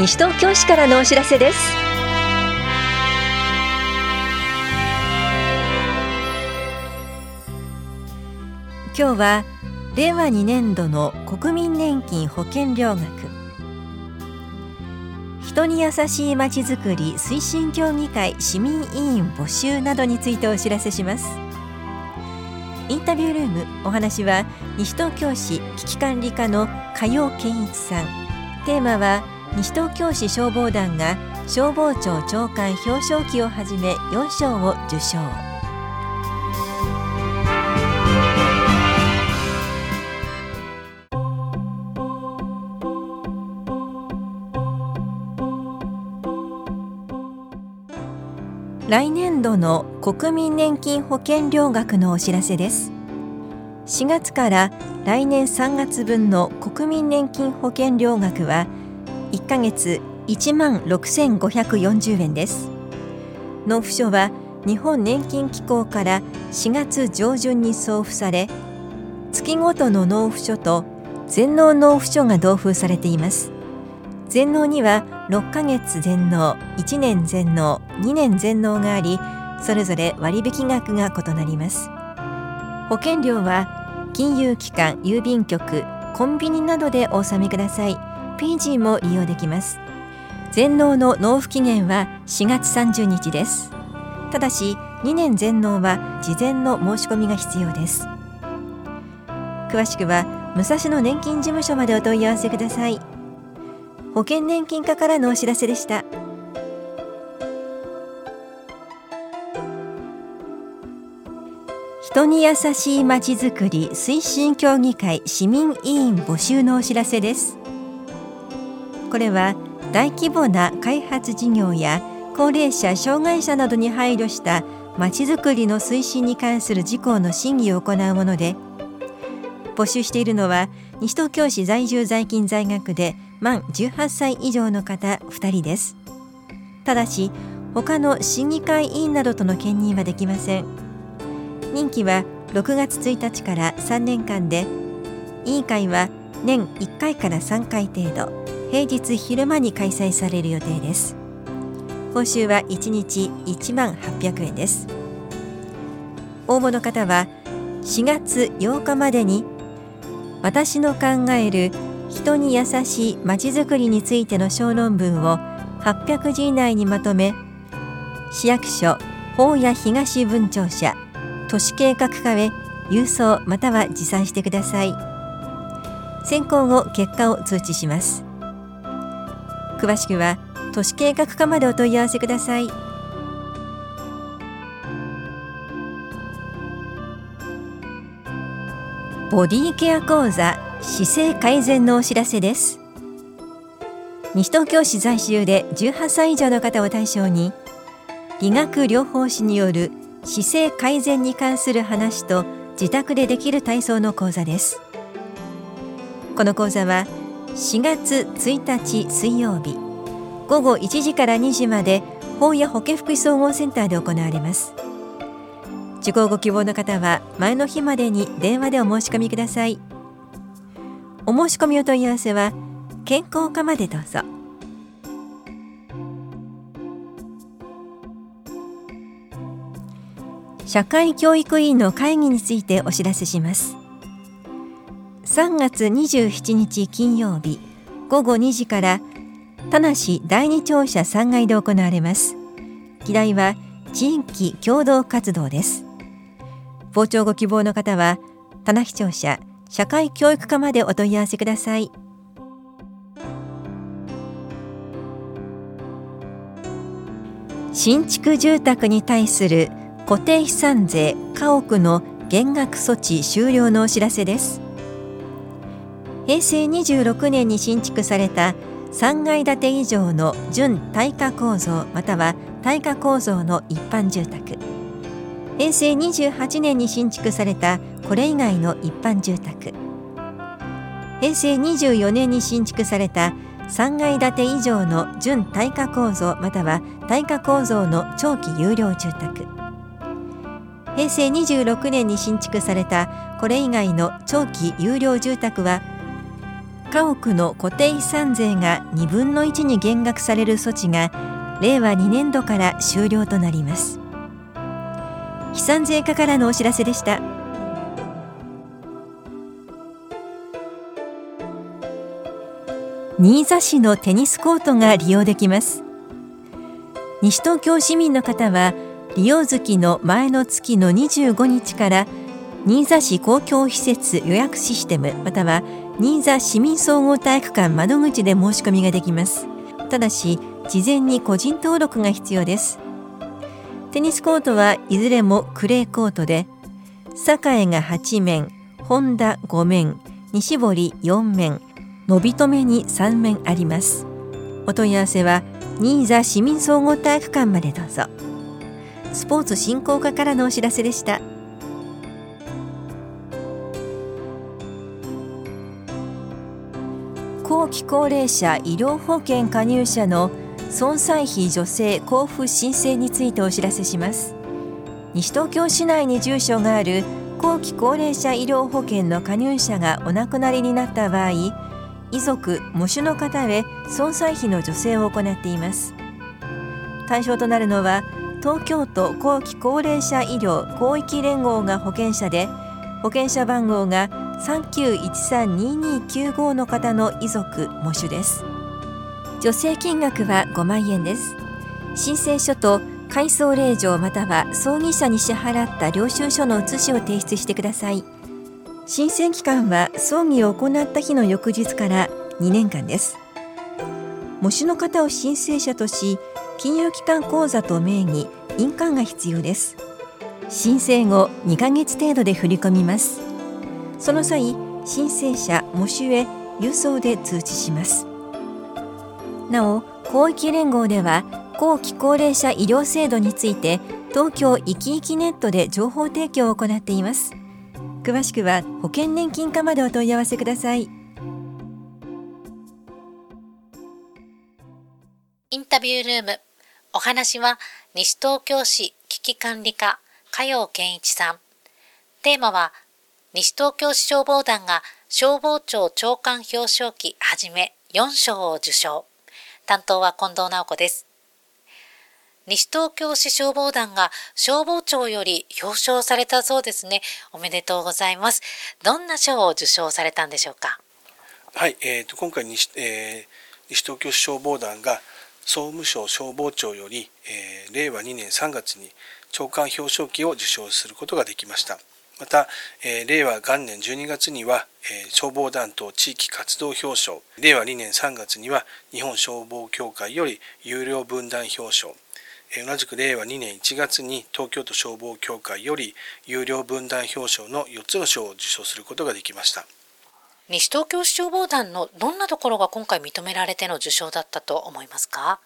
西東京市からのお知らせです。今日は令和2年度の国民年金保険料額。人に優しいまちづくり推進協議会市民委員募集などについてお知らせします。インタビュールームお話は西東京市危機管理課の加陽健一さん。テーマは西東京市消防団が消防庁長官表彰旗をはじめ4賞を受賞来年度の国民年金保険料額のお知らせです。4月から来年3月分の国民年金保険料額は1ヶ月1万6540円です。納付書は日本年金機構から4月上旬に送付され月ごとの納付書と全納納付書が同封されています。全納には6ヶ月全納1年全納2年全納がありそれぞれ割引額が異なります。保険料は金融機関郵便局コンビニなどでお納めください。PG も利用できます。全納の納付期限は4月30日です。ただし2年全納は事前の申し込みが必要です。詳しくは武蔵野年金事務所までお問い合わせください。保険年金課からのお知らせでした。人に優しいまちづくり推進協議会市民委員募集のお知らせです。これは大規模な開発事業や高齢者障害者などに配慮したまちづくりの推進に関する事項の審議を行うもので募集しているのは西東京市在住在勤在学で満18歳以上の方2人です。ただし他の審議会委員などとの兼任はできません。任期は6月1日から3年間で委員会は年1回から3回程度。平日昼間に開催される予定です。報酬は1日1万800円です。応募の方は4月8日までに私の考える人に優しいまちづくりについての小論文を800字以内にまとめ市役所法屋東分庁舎都市計画課へ郵送または持参してください。選考後結果を通知します。詳しくは都市計画課までお問い合わせください。ボディケア講座姿勢改善のお知らせです。西東京市在住で18歳以上の方を対象に理学療法士による姿勢改善に関する話と自宅でできる体操の講座です。この講座は4月1日水曜日午後1時から2時まで法や保健福祉総合センターで行われます。受講ご希望の方は前の日までに電話でお申し込みください。お申し込みお問い合わせは健康課までどうぞ。社会教育委員の会議についてお知らせします。3月27日金曜日午後2時から田無第二庁舎3階で行われます。議題は地域共同活動です。傍聴ご希望の方は田無庁舎社会教育課までお問い合わせください。新築住宅に対する固定資産税家屋の減額措置終了のお知らせです。平成26年に新築された3階建て以上の準耐火構造または耐火構造の一般住宅。平成28年に新築されたこれ以外の一般住宅。平成24年に新築された3階建て以上の準耐火構造または耐火構造の長期有料住宅。平成26年に新築されたこれ以外の長期有料住宅は家屋の固定資産税が2分の1に減額される措置が令和2年度から終了となります。飛散税課からのお知らせでした。新座市のテニスコートが利用できます。西東京市民の方は利用月の前の月の25日から新座市公共施設予約システムまたは新座市民総合体育館窓口で申し込みができます。ただし事前に個人登録が必要です。テニスコートはいずれもクレーコートで栄が8面本田5面西堀4面伸び止めに3面あります。お問い合わせは新座市民総合体育館までどうぞ。スポーツ振興課からのお知らせでした。期高齢者医療保険加入者の損災費助成交付申請についてお知らせします。西東京市内に住所がある後期高齢者医療保険の加入者がお亡くなりになった場合遺族喪主の方へ損災費の助成を行っています。対象となるのは東京都後期高齢者医療広域連合が保険者で保険者番号が39132295の方の遺族喪主です。助成金額は5万円です。申請書と回送令状または葬儀社に支払った領収書の写しを提出してください。申請期間は葬儀を行った日の翌日から2年間です。喪主の方を申請者とし金融機関口座と名義印鑑が必要です。申請後2ヶ月程度で振り込みます。その際申請者喪主へ郵送で通知します。なお広域連合では後期高齢者医療制度について東京いきいきネットで情報提供を行っています。詳しくは保険年金課までお問い合わせください。インタビュールーム。お話は西東京市危機管理課加陽健一さん。テーマは西東京市消防団が消防庁長官表彰旗はじめ4賞を受賞。担当は近藤直子です。西東京市消防団が消防庁より表彰されたそうですね。おめでとうございます。どんな賞を受賞されたんでしょうか？はい、えーと、今回西,、えー、西東京市消防団が総務省消防庁より、えー、令和2年3月に長官表彰旗を受賞することができました。また、えー、令和元年12月には、えー、消防団等地域活動表彰。令和2年3月には日本消防協会より有料分団表彰。同じく令和2年1月に東京都消防協会より有料分団表彰の4つの賞を受賞することができました。西東京市消防団のどんなところが今回認められての受賞だったと思いますか？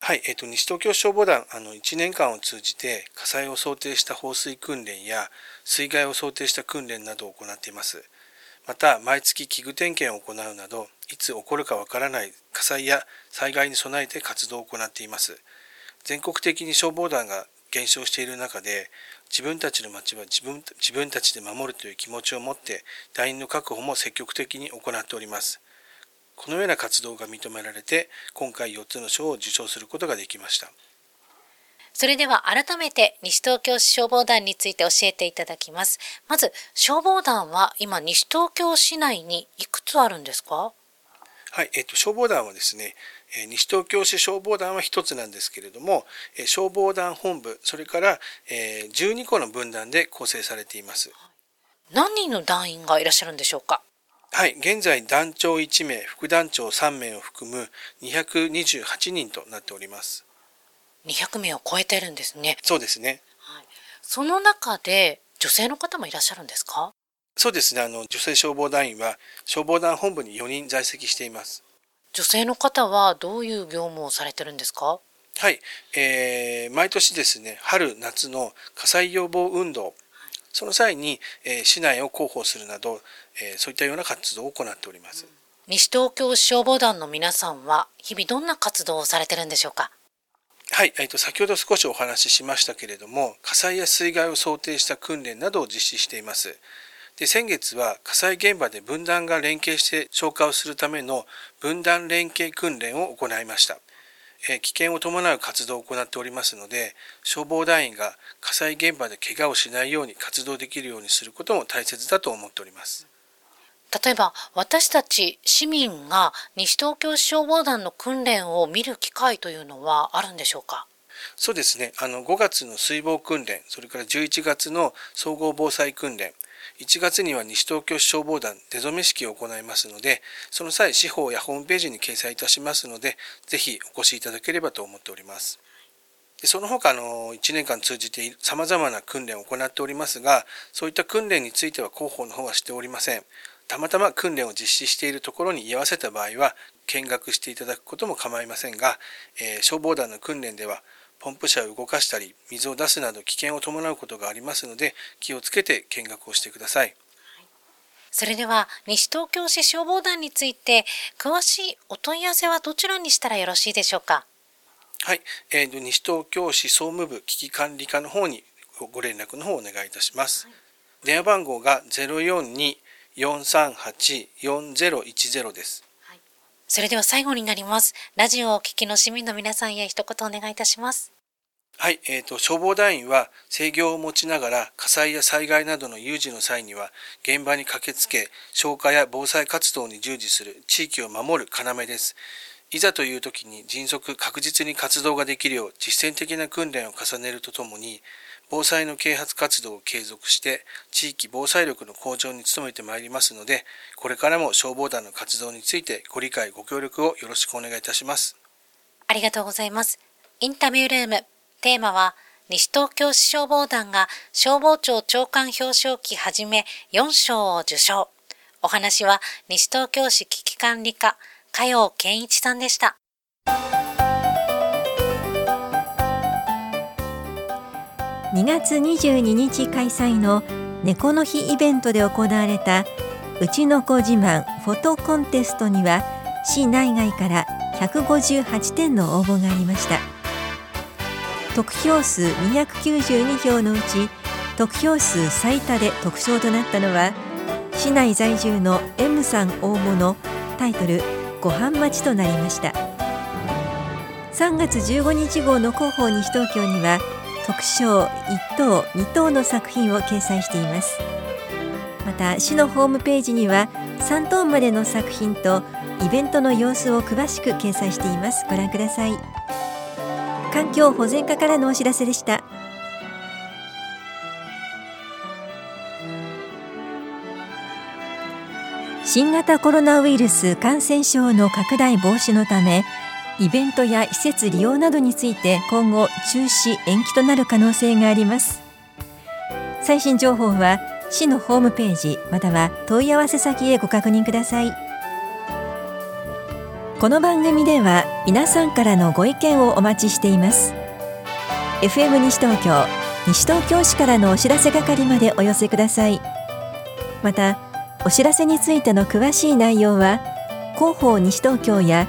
はい、えっ、ー、と、西東京消防団、あの、1年間を通じて火災を想定した放水訓練や水害を想定した訓練などを行っています。また、毎月器具点検を行うなど、いつ起こるかわからない火災や災害に備えて活動を行っています。全国的に消防団が減少している中で、自分たちの町は自分自分たちで守るという気持ちを持って、団員の確保も積極的に行っております。このような活動が認められて今回4つの賞を受賞することができました。それでは改めて西東京市消防団について教えていただきます。まず消防団は今西東京市内にいくつあるんですか？はい、えっと、消防団はですね、え西東京市消防団は1つなんですけれども、え消防団本部、それから、え12個の分団で構成されています。何人の団員がいらっしゃるんでしょうか？はい、現在団長1名、副団長3名を含む228人となっております。200名を超えてるんですね。そうですね。はい、その中で女性の方もいらっしゃるんですか？そうですね。あの女性消防団員は消防団本部に4人在籍しています。女性の方はどういう業務をされてるんですか？はい、えー、毎年ですね、春夏の火災予防運動その際に、えー、市内を広報するなど、えー、そういったような活動を行っております。西東京消防団の皆さんは日々どんな活動をされてるんでしょうか？はい、えーと、先ほど少しお話ししましたけれども火災や水害を想定した訓練などを実施していますで先月は火災現場で分断が連携して消火をするための分断連携訓練を行いました。え危険を伴う活動を行っておりますので消防団員が火災現場で怪我をしないように活動できるようにすることも大切だと思っております。例えば私たち市民が西東京市消防団の訓練を見る機会というのはあるんでしょうか？そうですねあの5月の水防訓練それから11月の総合防災訓練1月には西東京市消防団出初め式を行いますのでその際司法やホームページに掲載いたしますのでぜひお越しいただければと思っております。でその他の1年間通じて様々な訓練を行っておりますがそういった訓練については広報の方はしておりません。たまたま訓練を実施しているところに居合わせた場合は見学していただくことも構いませんが、えー、消防団の訓練ではポンプ車を動かしたり水を出すなど危険を伴うことがありますので気をつけて見学をしてください。それでは西東京市消防団について詳しいお問い合わせはどちらにしたらよろしいでしょうか？はい、えー、西東京市総務部危機管理課の方にご連絡の方をお願いいたします。はい、電話番号が042 438-4010です。それでは最後になります。ラジオをお聞きの市民の皆さんへ一言お願いいたします。はい、えーと、消防団員は制御を持ちながら火災や災害などの有事の際には現場に駆けつけ消火や防災活動に従事する地域を守る要です。いざという時に迅速確実に活動ができるよう実践的な訓練を重ねるとともに防災の啓発活動を継続して地域防災力の向上に努めてまいりますのでこれからも消防団の活動についてご理解ご協力をよろしくお願いいたします。ありがとうございます。インタビュールーム。テーマは西東京市消防団が消防庁長官表彰旗はじめ4賞を受賞お話は西東京市危機管理課加陽健一さんでした。2月22日開催の猫の日イベントで行われたうちの子自慢フォトコンテストには市内外から158点の応募がありました。得票数292票のうち得票数最多で特賞となったのは市内在住の M さん応募のタイトル「ご飯待ち」となりました。3月15日号の広報西東京には特賞1等2等の作品を掲載しています。また市のホームページには3等までの作品とイベントの様子を詳しく掲載しています。ご覧ください。環境保全課からのお知らせでした。新型コロナウイルス感染症の拡大防止のためイベントや施設利用などについて今後中止延期となる可能性があります。最新情報は市のホームページまたは問い合わせ先へご確認ください。この番組では皆さんからのご意見をお待ちしています。FM 西東京西東京市からのお知らせ係までお寄せください。またお知らせについての詳しい内容は広報西東京や